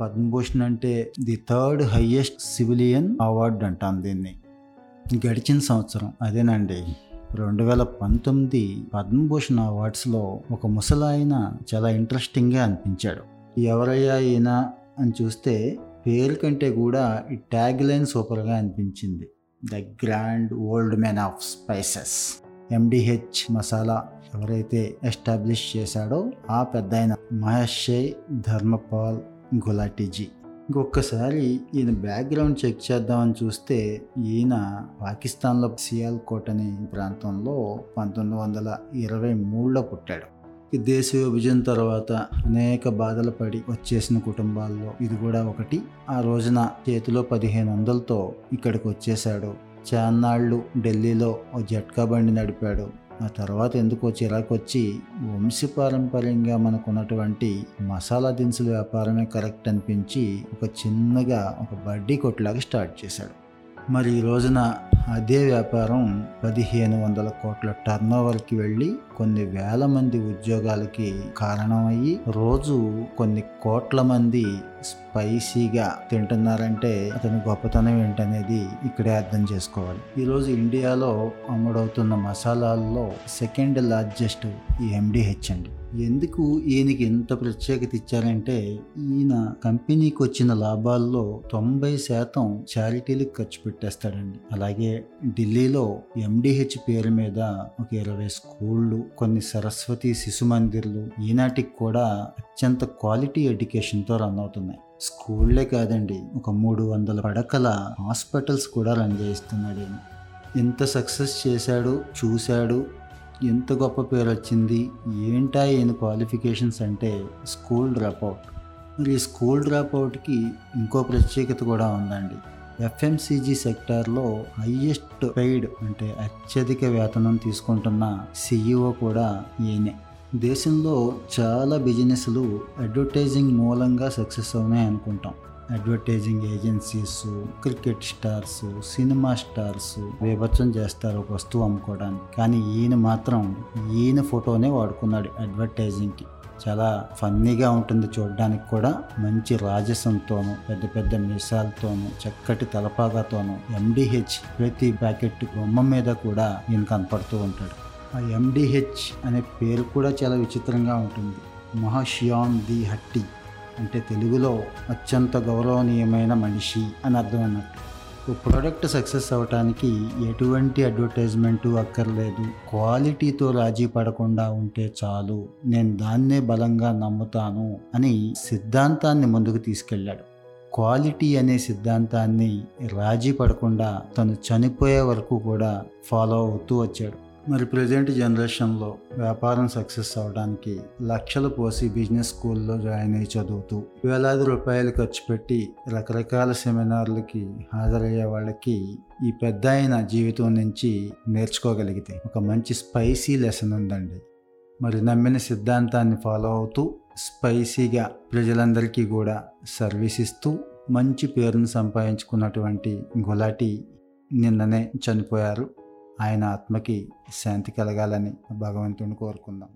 పద్మభూషణ్ అంటే the third highest civilian award అంటాం దీన్ని. గడిచిన సంవత్సరం అదేనండి. రెండు వేల పంతొమ్మిది పద్మభూషణ్ అవార్డ్స్లో ఒక ముసలాయన చాలా ఇంట్రెస్టింగ్గా అనిపించాడు. ఎవరయ్యా ఈయన అని చూస్తే పేరు కంటే కూడా ఈ ట్యాగ్ లైన్ సూపర్గా అనిపించింది. The grand old man of spices. MDH masala ఎవరైతే ఎస్టాబ్లిష్ చేశాడో ఆ పెద్ద ఆయన మహేష్ ధర్మపాల్ గులాటీజీ ఇంకొకసారి ఈయన బ్యాక్గ్రౌండ్ చెక్ చేద్దామని చూస్తే ఈయన పాకిస్తాన్లో సియాల్కోట్ అనే ప్రాంతంలో పంతొమ్మిది వందల ఇరవై మూడులో పుట్టాడు. ఈ దేశ విభజన తర్వాత అనేక బాధలు పడి వచ్చేసిన కుటుంబాల్లో ఇది కూడా ఒకటి. ఆ రోజున చేతిలో పదిహేను వందలతో ఇక్కడికి వచ్చేశాడు. చాన్నాళ్ళు ఢిల్లీలో ఓ జట్కా బండి నడిపాడు. ఆ తర్వాత ఎందుకో చిరాకొచ్చి వంశపారంపర్యంగా మనకున్నటువంటి మసాలా దినుసుల వ్యాపారమే కరెక్ట్ అనిపించి ఒక చిన్నగా ఒక బడ్డీ కొట్లాగా స్టార్ట్ చేశాడు. మరి ఈ రోజున అదే వ్యాపారం పదిహేను వందల కోట్ల టర్న్ ఓవర్కి వెళ్ళి కొన్ని వేల మంది ఉద్యోగాలకి కారణమయ్యి రోజు కొన్ని కోట్ల మంది స్పైసీగా తింటున్నారంటే అతని గొప్పతనం ఏంటనేది ఇక్కడే అర్థం చేసుకోవాలి. ఈరోజు ఇండియాలో అమ్ముడవుతున్న మసాలాల్లో సెకండ్ లార్జెస్ట్ ఈ ఎండిహెచ్ అండి. ఎందుకు ఈయనకి ఎంత ప్రత్యేకత ఇచ్చారంటే ఈయన కంపెనీకి వచ్చిన లాభాల్లో తొంభై శాతం చారిటీలకు ఖర్చు పెట్టేస్తాడండి. అలాగే ఢిల్లీలో ఎండిహెచ్ పేరు మీద ఒక ఇరవై స్కూళ్ళు కొన్ని సరస్వతి శిశు మందిర్లు ఈనాటికి కూడా అత్యంత క్వాలిటీ ఎడ్యుకేషన్తో రన్ అవుతుంది స్కూళ్ళే కాదండి ఒక మూడు వందల పడకల హాస్పిటల్స్ కూడా రన్ చేయిస్తున్నాడు ఈయన. ఎంత సక్సెస్ చేశాడు చూశాడు ఎంత గొప్ప పేరు వచ్చింది ఏంటా ఈయన క్వాలిఫికేషన్స్ అంటే స్కూల్ డ్రాప్అవుట్. మరి ఈ స్కూల్ డ్రాప్అవుట్కి ఇంకో ప్రత్యేకత కూడా ఉందండి. ఎఫ్ఎంసీజీ సెక్టార్లో హయ్యెస్ట్ పెయిడ్ అంటే అత్యధిక వేతనం తీసుకుంటున్న సిఇఓ కూడా ఈయనే. దేశంలో చాలా బిజినెస్లు అడ్వర్టైజింగ్ మూలంగా సక్సెస్ అవునాయి అనుకుంటాం. Advertising agencies cricket stars cinema stars విభత్సం చేస్తారు ఒక వస్తువు అమ్ముకోవడానికి. కానీ ఈయన మాత్రం ఈయన ఫోటోనే వాడుకున్నాడు అడ్వర్టైజింగ్కి. చాలా ఫన్నీగా ఉంటుంది చూడడానికి కూడా. మంచి రాజసంతోను పెద్ద పెద్ద మీసాలతోను చక్కటి తలపాగాతోను ఎండిహెచ్ ప్రతి ప్యాకెట్ బొమ్మ మీద కూడా ఈయన కనపడుతూ ఉంటాడు. ఆ ఎండిహెచ్ అనే పేరు కూడా చాలా విచిత్రంగా ఉంటుంది. మహాషియాన్ ది హట్టి అంటే తెలుగులో అత్యంత గౌరవనీయమైన మనిషి అని అర్థం అన్నట్టు. ఒక ప్రోడక్ట్ సక్సెస్ అవ్వటానికి ఎటువంటి అడ్వర్టైజ్మెంటు అక్కర్లేదు. క్వాలిటీతో రాజీ పడకుండా ఉంటే చాలు నేను దాన్నే బలంగా నమ్ముతాను అని సిద్ధాంతాన్ని ముందుకు తీసుకెళ్ళాడు. క్వాలిటీ అనే సిద్ధాంతాన్ని రాజీ పడకుండా తను చనిపోయే వరకు కూడా ఫాలో అవుతూ వచ్చాడు. మరి ప్రజెంట్ జనరేషన్లో వ్యాపారం సక్సెస్ అవడానికి లక్షలు పోసి బిజినెస్ స్కూల్లో జాయిన్ అయ్యి చదువుతూ వేలాది రూపాయలు ఖర్చు పెట్టి రకరకాల సెమినార్లకి హాజరయ్యే వాళ్ళకి ఈ పెద్ద అయిన జీవితం నుంచి నేర్చుకోగలిగితే ఒక మంచి స్పైసీ లెసన్ ఉందండి. మరి నమ్మిన సిద్ధాంతాన్ని ఫాలో అవుతూ స్పైసీగా ప్రజలందరికీ కూడా సర్వీస్ ఇస్తూ మంచి పేరును సంపాదించుకున్నటువంటి గులాటి నిన్ననే చనిపోయారు. ఆయన ఆత్మకి శాంతి కలగాలని భగవంతుని కోరుకుందాం.